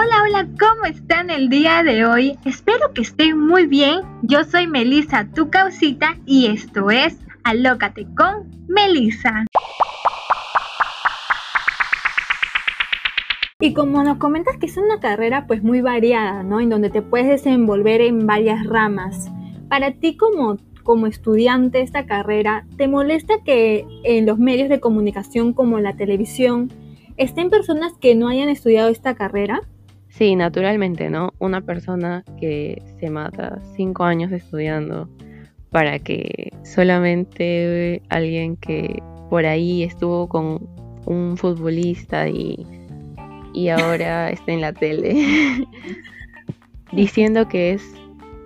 Hola, hola, ¿cómo están el día de hoy? Espero que estén muy bien. Yo soy Melissa, tu causita, y esto es Alócate con Melissa. Y como nos comentas que es una carrera pues muy variada, ¿no? En donde te puedes desenvolver en varias ramas. Para ti como, como estudiante esta carrera, ¿te molesta que en los medios de comunicación como la televisión estén personas que no hayan estudiado esta carrera? Sí, naturalmente, ¿no? Una persona que se mata cinco años estudiando para que solamente alguien que por ahí estuvo con un futbolista y y ahora está en la tele diciendo que es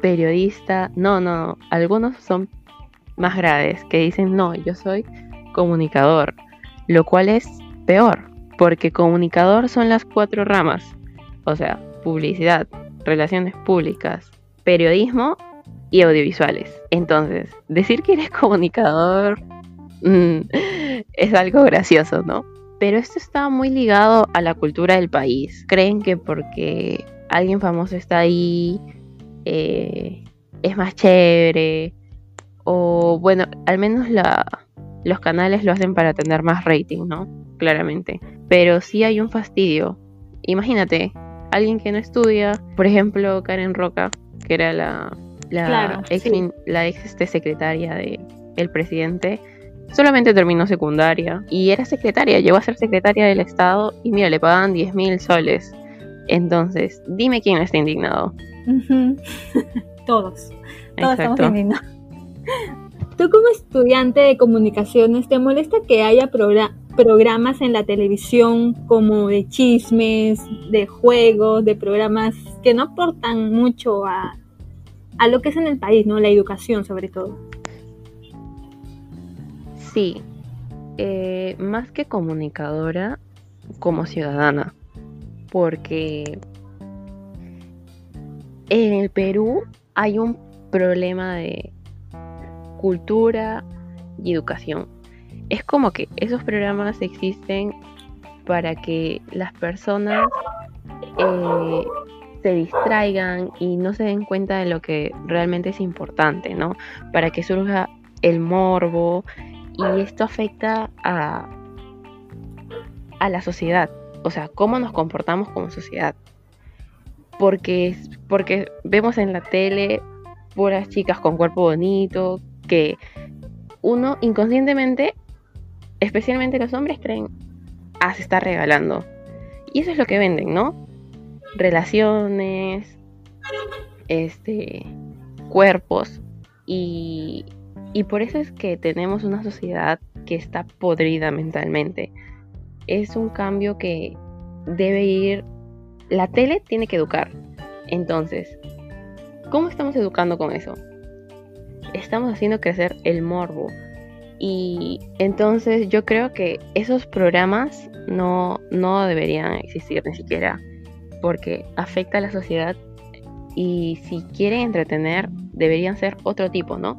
periodista. No, no, algunos son más graves que dicen, no, yo soy comunicador, lo cual es peor, porque comunicador son las cuatro ramas, o sea, publicidad, relaciones públicas, periodismo y audiovisuales. Entonces, decir que eres comunicador mm, es algo gracioso, ¿no? pero esto está muy ligado a la cultura del país. Creen que porque alguien famoso está ahí eh, es más chévere o bueno, al menos los canales lo hacen para tener más rating, ¿no? Claramente. Pero sí hay un fastidio. Imagínate, alguien que no estudia, por ejemplo, Karen Roca, que era la, la ex, la ex este, secretaria del presidente, Solamente terminó secundaria y era secretaria, llegó a ser secretaria del Estado y mira, le pagaban 10 mil soles. Entonces, dime quién está indignado. todos, todos estamos indignados. Tú como estudiante de comunicaciones, ¿te molesta que haya programas en la televisión como de chismes, de juegos, de programas que no aportan mucho a, a lo que es en el país, ¿no? La educación sobre todo. Sí, eh, más que comunicadora, como ciudadana, porque en el Perú hay un problema de cultura y educación. Es como que esos programas existen para que las personas eh, se distraigan y no se den cuenta de lo que realmente es importante, ¿no? Para que surja el morbo y esto afecta a, a la sociedad, o sea, cómo nos comportamos como sociedad. Porque, porque vemos en la tele puras chicas con cuerpo bonito, que uno inconscientemente, especialmente los hombres, creen, ah, se está regalando. Y eso es lo que venden, ¿no? Relaciones, este, cuerpos. Y, y por eso es que tenemos una sociedad que está podrida mentalmente. Es un cambio que debe ir... La tele tiene que educar. Entonces, ¿cómo estamos educando con eso? Estamos haciendo crecer el morbo. Y entonces yo creo que esos programas no, no deberían existir ni siquiera. Porque afecta a la sociedad. Y si quieren entretener, deberían ser otro tipo, ¿no?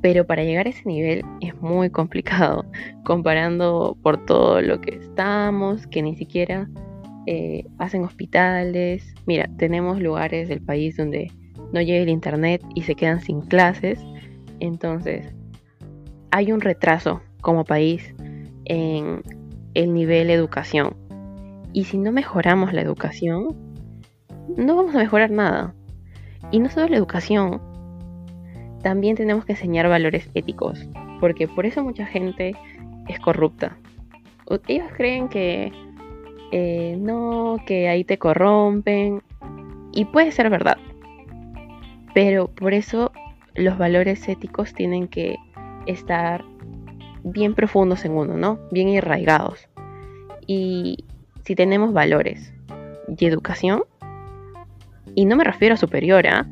pero para llegar a ese nivel es muy complicado, comparando por todo lo que estamos, que ni siquiera eh, hacen hospitales. Mira, tenemos lugares del país donde no llega el internet y se quedan sin clases. Entonces, hay un retraso como país en el nivel educación. Y si no mejoramos la educación, no vamos a mejorar nada. Y no solo la educación, también tenemos que enseñar valores éticos, porque por eso mucha gente es corrupta. Ellos creen que eh, no, que ahí te corrompen, y puede ser verdad, pero por eso los valores éticos tienen que estar bien profundos en uno, ¿no? Bien arraigados. Y si tenemos valores y educación, y no me refiero a superior, ¿ah?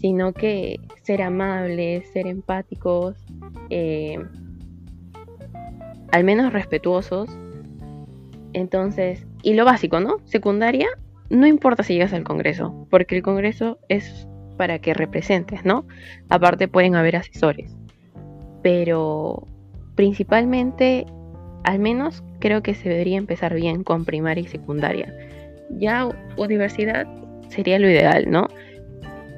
sino que ser amables, ser empáticos, eh, al menos respetuosos. Entonces, y lo básico, ¿no? Secundaria, no importa si llegas al Congreso, porque el Congreso es para que representes, ¿no? Aparte pueden haber asesores. Pero principalmente, al menos creo que se debería empezar bien con primaria y secundaria. ya universidad sería lo ideal, ¿no?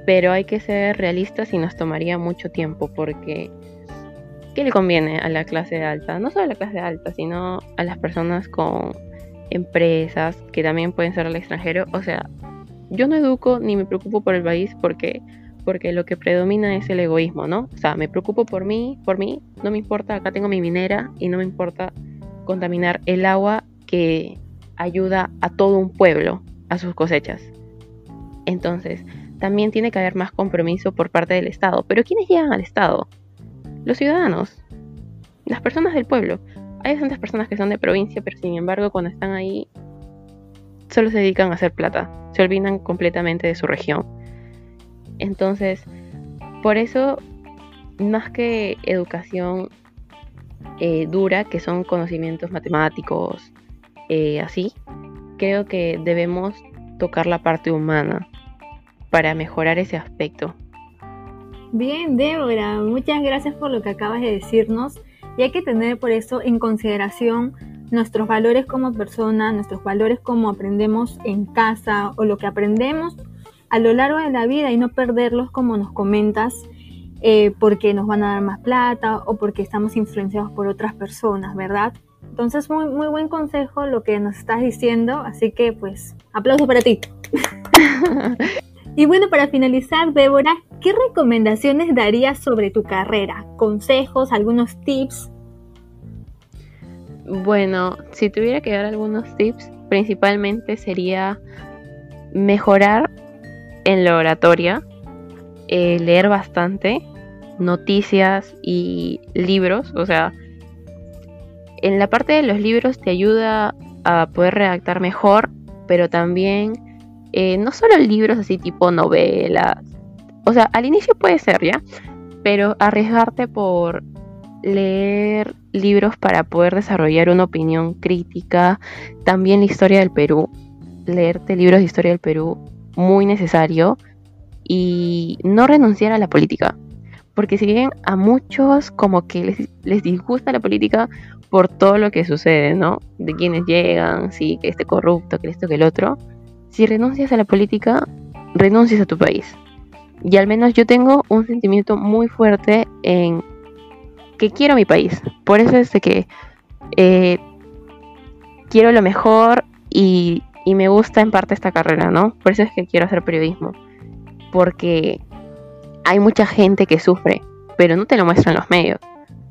Pero hay que ser realistas y nos tomaría mucho tiempo porque ¿qué le conviene a la clase alta? No solo a la clase alta, sino a las personas con empresas que también pueden ser al extranjero. O sea, yo no educo ni me preocupo por el país porque porque lo que predomina es el egoísmo, ¿no? O sea, me preocupo por mí, por mí, no me importa, acá tengo mi minera y no me importa contaminar el agua que ayuda a todo un pueblo a sus cosechas. Entonces, también tiene que haber más compromiso por parte del Estado. Pero ¿quiénes llegan al Estado? Los ciudadanos, las personas del pueblo. Hay bastantes personas que son de provincia, pero sin embargo cuando están ahí solo se dedican a hacer plata. Se olvidan completamente de su región. Entonces, por eso, más que educación eh, dura, que son conocimientos matemáticos, eh, así, creo que debemos tocar la parte humana para mejorar ese aspecto. Bien, Débora, muchas gracias por lo que acabas de decirnos y hay que tener por eso en consideración nuestros valores como persona, nuestros valores como aprendemos en casa o lo que aprendemos a lo largo de la vida y no perderlos como nos comentas eh, porque nos van a dar más plata o porque estamos influenciados por otras personas, ¿verdad? Entonces, muy, muy buen consejo lo que nos estás diciendo, así que pues aplauso para ti. y bueno, para finalizar, Débora, ¿qué recomendaciones darías sobre tu carrera? ¿Consejos, algunos tips? Bueno, si tuviera que dar algunos tips, principalmente sería mejorar en la oratoria, eh, leer bastante, noticias y libros, o sea, en la parte de los libros te ayuda a poder redactar mejor, pero también eh, no solo libros así tipo novelas, o sea, al inicio puede ser ya, pero arriesgarte por leer libros para poder desarrollar una opinión crítica, también la historia del Perú, leerte libros de historia del Perú muy necesario y no renunciar a la política. Porque si bien a muchos como que les, disgusta la política por todo lo que sucede, ¿no? De quienes llegan, sí, que este corrupto, que esto, que el otro. Si renuncias a la política, renuncias a tu país. Y al menos yo tengo un sentimiento muy fuerte en que quiero mi país. Por eso es de que eh, quiero lo mejor y y me gusta en parte esta carrera, ¿no? Por eso es que quiero hacer periodismo. Porque hay mucha gente que sufre, pero no te lo muestran los medios.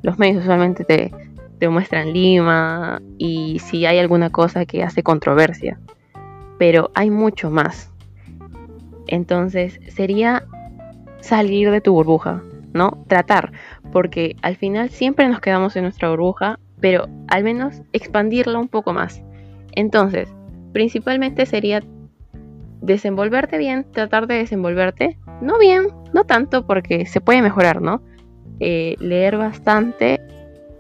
Los medios usualmente te, te muestran Lima y si hay alguna cosa que hace controversia. Pero hay mucho más. Entonces sería salir de tu burbuja, ¿no? Tratar, porque al final siempre nos quedamos en nuestra burbuja, pero al menos expandirla un poco más. Entonces, principalmente sería desenvolverte bien, tratar de desenvolverte, no bien, no tanto porque se puede mejorar, ¿no? Eh, leer bastante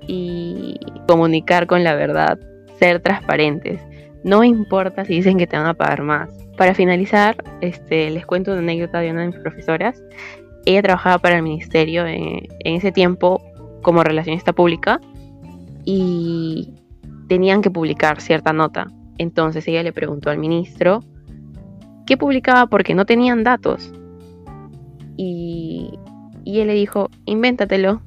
y comunicar con la verdad, ser transparentes. No importa si dicen que te van a pagar más. Para finalizar, este, les cuento una anécdota de una de mis profesoras. Ella trabajaba para el ministerio en ese tiempo como relacionista pública y tenían que publicar cierta nota entonces ella le preguntó al ministro qué publicaba porque no tenían datos. Y, él le dijo, invéntatelo.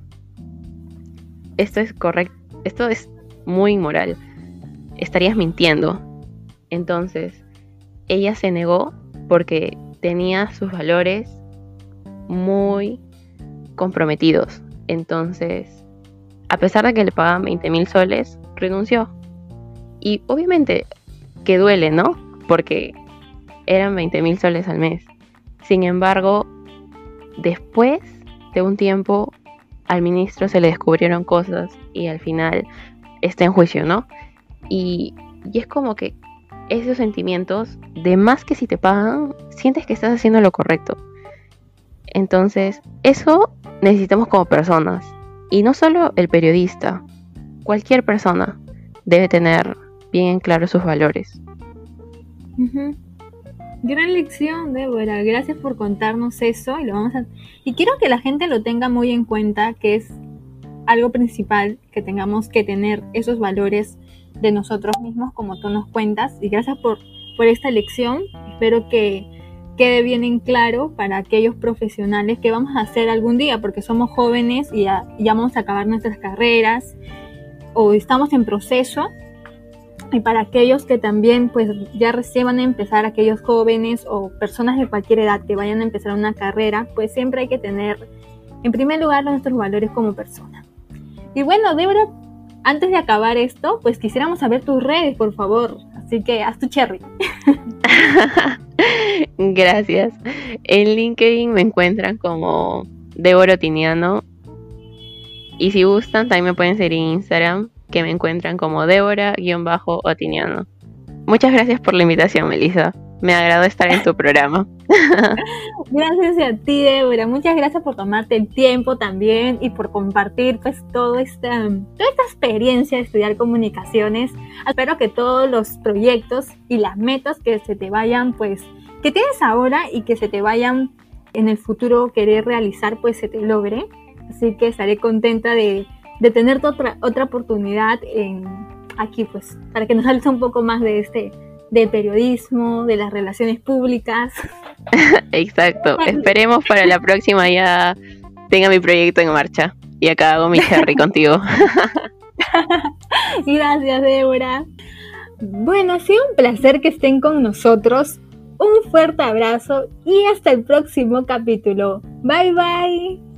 Esto es correcto, esto es muy inmoral. Estarías mintiendo. Entonces, ella se negó porque tenía sus valores muy comprometidos. Entonces, a pesar de que le pagaban 20 mil soles, renunció. Y obviamente que duele, ¿no? Porque eran 20 mil soles al mes. Sin embargo, después de un tiempo, al ministro se le descubrieron cosas y al final está en juicio, ¿no? Y, y es como que esos sentimientos, de más que si te pagan, sientes que estás haciendo lo correcto. Entonces, eso necesitamos como personas. Y no solo el periodista, cualquier persona debe tener bien claro sus valores. Gran lección, Débora. Gracias por contarnos eso y lo vamos a y quiero que la gente lo tenga muy en cuenta que es algo principal que tengamos que tener esos valores de nosotros mismos como tú nos cuentas y gracias por, por esta lección. Espero que quede bien en claro para aquellos profesionales que vamos a hacer algún día, porque somos jóvenes y ya, vamos a acabar nuestras carreras o estamos en proceso. Y para aquellos que también pues ya recién van a empezar, aquellos jóvenes o personas de cualquier edad que vayan a empezar una carrera, pues siempre hay que tener en primer lugar nuestros valores como persona. Y bueno, Débora, antes de acabar esto, pues quisiéramos saber tus redes, por favor. Así que haz tu cherry. Gracias. En LinkedIn me encuentran como Débora Otiniano. Y si gustan, también me pueden seguir en Instagram, que me encuentran como Débora-Otiniano. Muchas gracias por la invitación, Melissa. Me agrado estar en tu programa. gracias a ti, Débora. Muchas gracias por tomarte el tiempo también y por compartir pues todo esta, toda esta experiencia de estudiar comunicaciones. Espero que todos los proyectos y las metas que se te vayan pues que tienes ahora y que se te vayan en el futuro querer realizar pues se te logre. Así que estaré contenta de, de tener otra, otra oportunidad en, aquí pues para que nos hables un poco más de este del periodismo, de las relaciones públicas. Exacto. Esperemos para la próxima ya tenga mi proyecto en marcha. Y acá hago mi cherry contigo. Gracias, Débora. Bueno, ha sido un placer que estén con nosotros. Un fuerte abrazo y hasta el próximo capítulo. Bye bye.